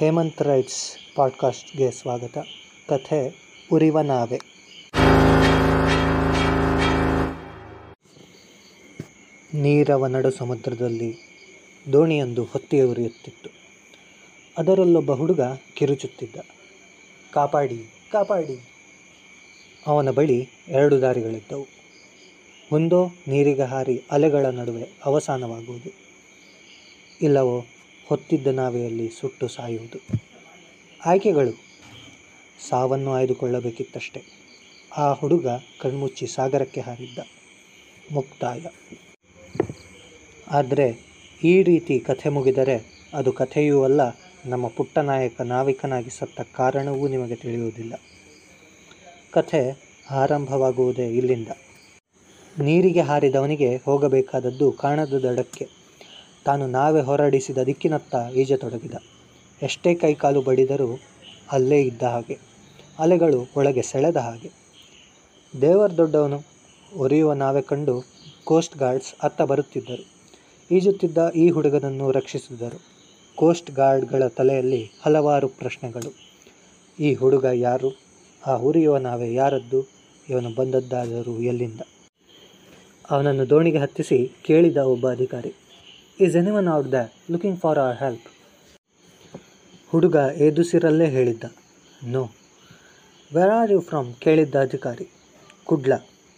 Hemant rights ಪಾಡ್ಕಾಸ್ಟ್ಗೆ ಸ್ವಾಗತ. ಕಥೆ ಉರಿವ ನಾವೆ. ನೀರವ ನಡು ಸಮುದ್ರದಲ್ಲಿ ದೋಣಿಯೊಂದು ಹೊತ್ತಿ ಉರಿಯುತ್ತಿತ್ತು. ಅದರಲ್ಲೊಬ್ಬ ಹುಡುಗ ಕಿರುಚುತ್ತಿದ್ದ. ಕಾಪಾಡಿ ಕಾಪಾಡಿ. ಅವನ ಬಳಿ ಎರಡು ದಾರಿಗಳಿದ್ದವು. ಒಂದೋ ನೀರಿಗೆ ಹಾರಿ ಅಲೆಗಳ ನಡುವೆ ಅವಸಾನವಾಗುವುದು. ಇಲ್ಲವೋ ಹೊತ್ತಿದ್ದ ನಾವೆಯಲ್ಲಿ ಸುಟ್ಟು ಸಾಯುವುದು. ಆಯ್ಕೆಗಳು. ಸಾವನ್ನು ಆಯ್ದುಕೊಳ್ಳಬೇಕಿತ್ತಷ್ಟೆ. ಆ ಹುಡುಗ ಕಣ್ಮುಚ್ಚಿ ಸಾಗರಕ್ಕೆ ಹಾರಿದ್ದ. ಮುಕ್ತಾಯ. ಆದರೆ ಈ ರೀತಿ ಕಥೆ ಮುಗಿದರೆ ಅದು ಕಥೆಯೂ ಅಲ್ಲ, ನಮ್ಮ ಪುಟ್ಟ ನಾಯಕ ನಾವಿಕನಾಗಿ ಸತ್ತ ಕಾರಣವೂ ನಿಮಗೆ ತಿಳಿಯುವುದಿಲ್ಲ. ಕಥೆ ಆರಂಭವಾಗುವುದೇ ಇಲ್ಲಿಂದ. ನೀರಿಗೆ ಹಾರಿದವನಿಗೆ ಹೋಗಬೇಕಾದದ್ದು ಕಾಣದ ದಡಕ್ಕೆ ತಾನು ನಾವೇ ಹೊರಡಿಸಿದ ದಿಕ್ಕಿನತ್ತ ಈಜತೊಡಗಿದ ಎಷ್ಟೇ ಕೈಕಾಲು ಬಡಿದರೂ ಅಲ್ಲೇ ಇದ್ದ ಹಾಗೆ, ಅಲೆಗಳು ಒಳಗೆ ಸೆಳೆದ ಹಾಗೆ. ದೇವರ ದೊಡ್ಡವನು ಒರೆಯುವ ನಾವೆ ಕಂಡು ಕೋಸ್ಟ್ ಗಾರ್ಡ್ಸ್ ಅತ್ತ ಬರುತ್ತಿದ್ದರು. ಈಜುತ್ತಿದ್ದ ಈ ಹುಡುಗನನ್ನು ರಕ್ಷಿಸಿದರು. ಕೋಸ್ಟ್ ಗಾರ್ಡ್ಗಳ ತಲೆಯಲ್ಲಿ ಹಲವಾರು ಪ್ರಶ್ನೆಗಳು. ಈ ಹುಡುಗ ಯಾರು? ಆ ಉರಿಯುವ ನಾವೆ ಯಾರದ್ದು? ಇವನು ಬಂದದ್ದಾದರೂ ಎಲ್ಲಿಂದ? ಅವನನ್ನು ದೋಣಿಗೆ ಹತ್ತಿಸಿ ಕೇಳಿದ ಒಬ್ಬ ಅಧಿಕಾರಿ. Is anyone out the looking for our help ಹುಡುಗ ಏದುಸಿರಲ್ಲೇ ಹೇಳಿದ್ದ. No where are you from ಕೇಳಿದ್ದ ಅಧಿಕಾರಿ. ಕುಡ್ಲ.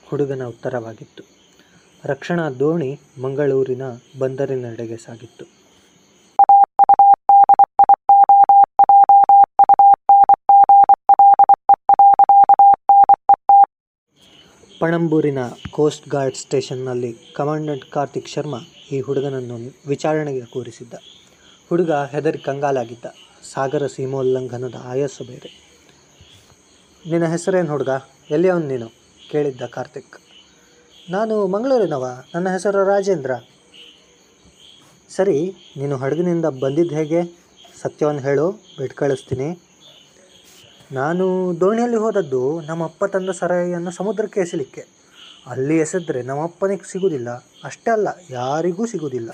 ಹುಡುಗನ ಉತ್ತರವಾಗಿತ್ತು. ರಕ್ಷಣಾ ದೋಣಿ ಮಂಗಳೂರಿನ ಬಂದರಿನೆಡೆಗೆ ಸಾಗಿತ್ತು. ಪಣಂಬೂರಿನ ಕೋಸ್ಟ್ ಗಾರ್ಡ್ ಸ್ಟೇಷನ್ನಲ್ಲಿ ಕಮಾಂಡೆಂಟ್ ಕಾರ್ತಿಕ್ ಶರ್ಮಾ ಈ ಹುಡುಗನನ್ನು ವಿಚಾರಣೆಗೆ ಕೂರಿಸಿದ್ದ. ಹುಡುಗ ಹೆದರಿ ಕಂಗಾಲಾಗಿದ್ದ. ಸಾಗರ ಸೀಮೋಲ್ಲಂಘನದ ಆಯಸ್ಸು ಬೇರೆ. ನಿನ್ನ ಹೆಸರೇನು ಹುಡುಗ? ಎಲ್ಲಿ ಅವನು ನೀನು? ಕೇಳಿದ್ದ ಕಾರ್ತಿಕ್. ನಾನು ಮಂಗಳೂರಿನವ. ನನ್ನ ಹೆಸರು ರಾಜೇಂದ್ರ. ಸರಿ, ನೀನು ಹಡಗಿನಿಂದ ಬಂದಿದ್ದು ಹೇಗೆ? ಸತ್ಯವನ್ನು ಹೇಳು ಬಿಟ್ಟು ಕಳಿಸ್ತೀನಿ. ನಾನು ದೋಣಿಯಲ್ಲಿ ಹೋದದ್ದು ನಮ್ಮಪ್ಪ ತಂದ ಸರಾಯಿಯನ್ನು ಸಮುದ್ರಕ್ಕೆ ಎಸಲಿಕ್ಕೆ. ಅಲ್ಲಿ ಎಸೆದ್ರೆ ನಮ್ಮಪ್ಪನಿಗೆ ಸಿಗುವುದಿಲ್ಲ ಅಷ್ಟೇ ಅಲ್ಲ, ಯಾರಿಗೂ ಸಿಗುವುದಿಲ್ಲ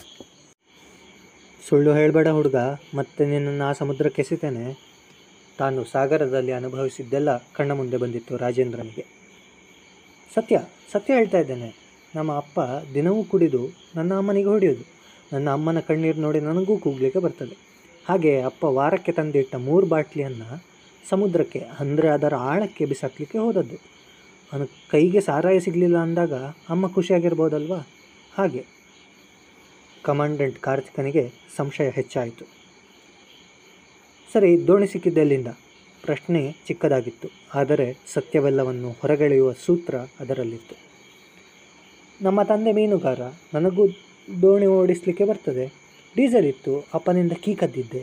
ಸುಳ್ಳು ಹೇಳಬೇಡ ಹುಡುಗ, ಮತ್ತೆ ನಿನ್ನನ್ನು ಆ ಸಮುದ್ರಕ್ಕೆ ಎಸಿತೇನೆ. ತಾನು ಸಾಗರದಲ್ಲಿ ಅನುಭವಿಸಿದ್ದೆಲ್ಲ ಕಣ್ಣ ಮುಂದೆ ಬಂದಿತ್ತು ರಾಜೇಂದ್ರನಿಗೆ. ಸತ್ಯ ಸತ್ಯ ಹೇಳ್ತಾ ಇದ್ದೇನೆ. ನಮ್ಮ ಅಪ್ಪ ದಿನವೂ ಕುಡಿದು ನನ್ನ ಅಮ್ಮನಿಗೆ ಹೊಡೆಯೋದು. ನನ್ನ ಅಮ್ಮನ ಕಣ್ಣೀರು ನೋಡಿ ನನಗೂ ಕೂಗ್ಲಿಕ್ಕೆ ಬರ್ತದೆ. ಹಾಗೆ ಅಪ್ಪ ವಾರಕ್ಕೆ ತಂದಿಟ್ಟ ಮೂರು ಬಾಟ್ಲಿಯನ್ನು ಸಮುದ್ರಕ್ಕೆ, ಅಂದರೆ ಅದರ ಆಳಕ್ಕೆ ಬಿಸಾಕಲಿಕ್ಕೆ ಹೋದದ್ದು. ಅವನ ಕೈಗೆ ಸಾರಾಯ ಸಿಗಲಿಲ್ಲ ಅಂದಾಗ ಅಮ್ಮ ಖುಷಿಯಾಗಿರ್ಬೋದಲ್ವಾ? ಹಾಗೆ. ಕಮಾಂಡೆಂಟ್ ಕಾರ್ತಿಕನಿಗೆ ಸಂಶಯ ಹೆಚ್ಚಾಯಿತು. ಸರಿ, ದೋಣಿ ಸಿಕ್ಕಿದ್ದೆಲ್ಲಿಂದ ಪ್ರಶ್ನೆ ಚಿಕ್ಕದಾಗಿತ್ತು, ಆದರೆ ಸತ್ಯವೆಲ್ಲವನ್ನು ಹೊರಗೆಳೆಯುವ ಸೂತ್ರ ಅದರಲ್ಲಿತ್ತು. ನಮ್ಮ ತಂದೆ ಮೀನುಗಾರ, ನನಗೂ ದೋಣಿ ಓಡಿಸಲಿಕ್ಕೆ ಬರ್ತದೆ. ಡೀಸೆಲ್ ಇತ್ತು, ಅಪ್ಪನಿಂದ ಕೀ ಕದ್ದಿದ್ದೆ.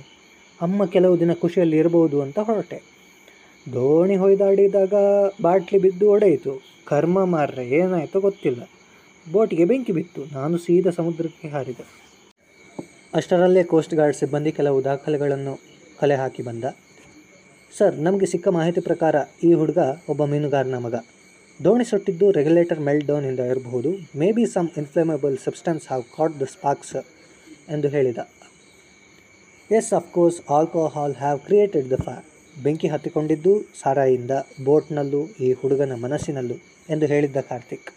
ಅಮ್ಮ ಕೆಲವು ದಿನ ಖುಷಿಯಲ್ಲಿ ಇರಬಹುದು ಅಂತ ಹೊರಟೆ. ದೋಣಿ ಹೊಯ್ದಾಡಿದಾಗ ಬಾಟ್ಲಿ ಬಿದ್ದು ಒಡೆಯಿತು. ಕರ್ಮ ಮಾರ್ರೆ, ಏನಾಯಿತೋ ಗೊತ್ತಿಲ್ಲ. ಬೋಟಿಗೆ ಬೆಂಕಿ ಬಿತ್ತು. ನಾನು ಸೀದಾ ಸಮುದ್ರಕ್ಕೆ ಹಾರಿದೆ. ಅಷ್ಟರಲ್ಲೇ ಕೋಸ್ಟ್ ಗಾರ್ಡ್ ಸಿಬ್ಬಂದಿ ಕೆಲವು ದಾಖಲೆಗಳನ್ನು ಕಲೆ ಹಾಕಿ ಬಂದ. ಸರ್, ನಮಗೆ ಸಿಕ್ಕ ಮಾಹಿತಿ ಪ್ರಕಾರ ಈ ಹುಡುಗ ಒಬ್ಬ ಮೀನುಗಾರನ ಮಗ. ದೋಣಿ ಸುಟ್ಟಿದ್ದು ರೆಗ್ಯುಲೇಟರ್ ಮೆಲ್ಟ್ ಡೌನಿಂದ ಇರಬಹುದು. May be some inflammable substance have caught the sparks ಎಂದು ಹೇಳಿದ. Yes of course alcohol have created the fire ಬೆಂಕಿ ಹತ್ತಿಕೊಂಡಿದ್ದು ಸಾರಾಯಿಂದ ಬೋಟ್ನಲ್ಲೂ ಈ ಹುಡುಗನ ಮನಸ್ಸಿನಲ್ಲೂ ಎಂದು ಹೇಳಿದ್ದ ಕಾರ್ತಿಕ್.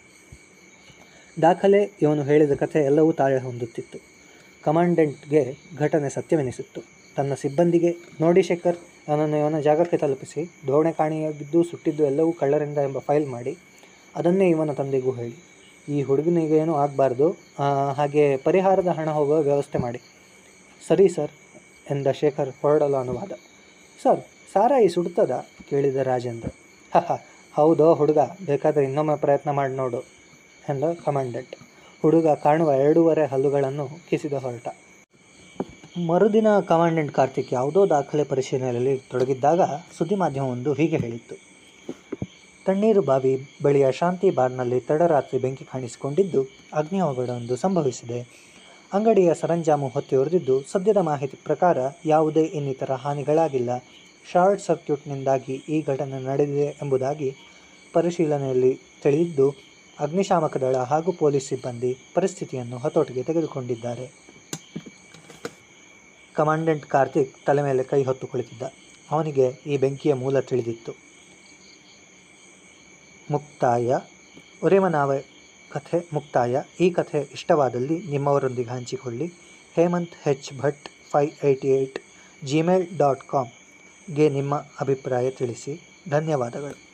ದಾಖಲೆ, ಇವನು ಹೇಳಿದ ಕಥೆ ಎಲ್ಲವೂ ತಾಳೆ ಹೊಂದುತ್ತಿತ್ತು. ಕಮಾಂಡೆಂಟ್ಗೆ ಘಟನೆ ಸತ್ಯವೆನಿಸಿತ್ತು. ತನ್ನ ಸಿಬ್ಬಂದಿಗೆ, ನೋಡಿ ಶೇಖರ್, ಅವನನ್ನು ಇವನ ಜಾಗಕ್ಕೆ ತಲುಪಿಸಿ. ದೋಣೆ ಕಾಣಿಯಾಗಿದ್ದು, ಸುಟ್ಟಿದ್ದು ಎಲ್ಲವೂ ಕಳ್ಳರಿಂದ ಎಂಬ ಫೈಲ್ ಮಾಡಿ. ಅದನ್ನೇ ಇವನ ತಂದೆಗೂ ಹೇಳಿ. ಈ ಹುಡುಗನಿಗೆ ಏನೂ ಆಗಬಾರ್ದು. ಹಾಗೆ ಪರಿಹಾರದ ಹಣ ಹೋಗುವ ವ್ಯವಸ್ಥೆ ಮಾಡಿ. ಸರಿ ಸರ್, ಎಂದ ಶೇಖರ್ ಹೊರಡಲು ಅನುವಾದ. ಸರ್ ಸಾರಾಯಿ ಸುಡ್ತದ? ಕೇಳಿದ ರಾಜೇಂದ್ರ. ಹಹ ಹೌದೋ ಹುಡುಗ, ಬೇಕಾದರೆ ಇನ್ನೊಮ್ಮೆ ಪ್ರಯತ್ನ ಮಾಡಿ ನೋಡು, ಎಂದ ಕಮಾಂಡೆಂಟ್. ಹುಡುಗ ಕಾಣುವ ಎರಡೂವರೆ ಹಲ್ಲುಗಳನ್ನು ಕಿಸಿದ ಹೊರಟ. ಮರುದಿನ ಕಮಾಂಡೆಂಟ್ ಕಾರ್ತಿಕ್ ಯಾವುದೋ ದಾಖಲೆ ಪರಿಶೀಲನೆಯಲ್ಲಿ ತೊಡಗಿದ್ದಾಗ ಸುದ್ದಿ ಮಾಧ್ಯಮವೊಂದು ಹೀಗೆ ಹೇಳಿತ್ತು. ತಣ್ಣೀರು ಬಾವಿ ಬಳಿಯ ಶಾಂತಿ ಬಾರ್ನಲ್ಲಿ ತಡರಾತ್ರಿ ಬೆಂಕಿ ಕಾಣಿಸಿಕೊಂಡಿದ್ದು ಅಗ್ನಿಯವಘಡವೊಂದು ಸಂಭವಿಸಿದೆ. ಅಂಗಡಿಯ ಸರಂಜಾಮು ಹೊತ್ತಿ ಹೊರದಿದ್ದು ಸದ್ಯದ ಮಾಹಿತಿ ಪ್ರಕಾರ ಯಾವುದೇ ಇನ್ನಿತರ ಹಾನಿಗಳಾಗಿಲ್ಲ. ಶಾರ್ಟ್ ಸರ್ಕ್ಯೂಟ್ನಿಂದಾಗಿ ಈ ಘಟನೆ ನಡೆದಿದೆ ಎಂಬುದಾಗಿ ಪರಿಶೀಲನೆಯಲ್ಲಿ ತಿಳಿದಿದ್ದು ಅಗ್ನಿಶಾಮಕ ದಳ ಹಾಗೂ ಪೊಲೀಸ್ ಸಿಬ್ಬಂದಿ ಪರಿಸ್ಥಿತಿಯನ್ನು ಹತೋಟಿಗೆ ತೆಗೆದುಕೊಂಡಿದ್ದಾರೆ. ಕಮಾಂಡೆಂಟ್ ಕಾರ್ತಿಕ್ ತಲೆ ಮೇಲೆ ಕೈ ಹೊತ್ತು ಕುಳಿತಿದ್ದ ಅವನಿಗೆ ಈ ಬೆಂಕಿಯ ಮೂಲ ತಿಳಿದಿತ್ತು. ಮುಕ್ತಾಯ. ಒರೆಮನಾವೆ ಕಥೆ ಮುಕ್ತಾಯ. ಈ ಕಥೆ ಇಷ್ಟವಾದಲ್ಲಿ ನಿಮ್ಮವರೊಂದಿಗೆ ಹಂಚಿಕೊಳ್ಳಿ. Hemant H Bhat five eighty eight gmail dot ಕಾಮ್ಗೆ ನಿಮ್ಮ ಅಭಿಪ್ರಾಯ ತಿಳಿಸಿ. ಧನ್ಯವಾದಗಳು.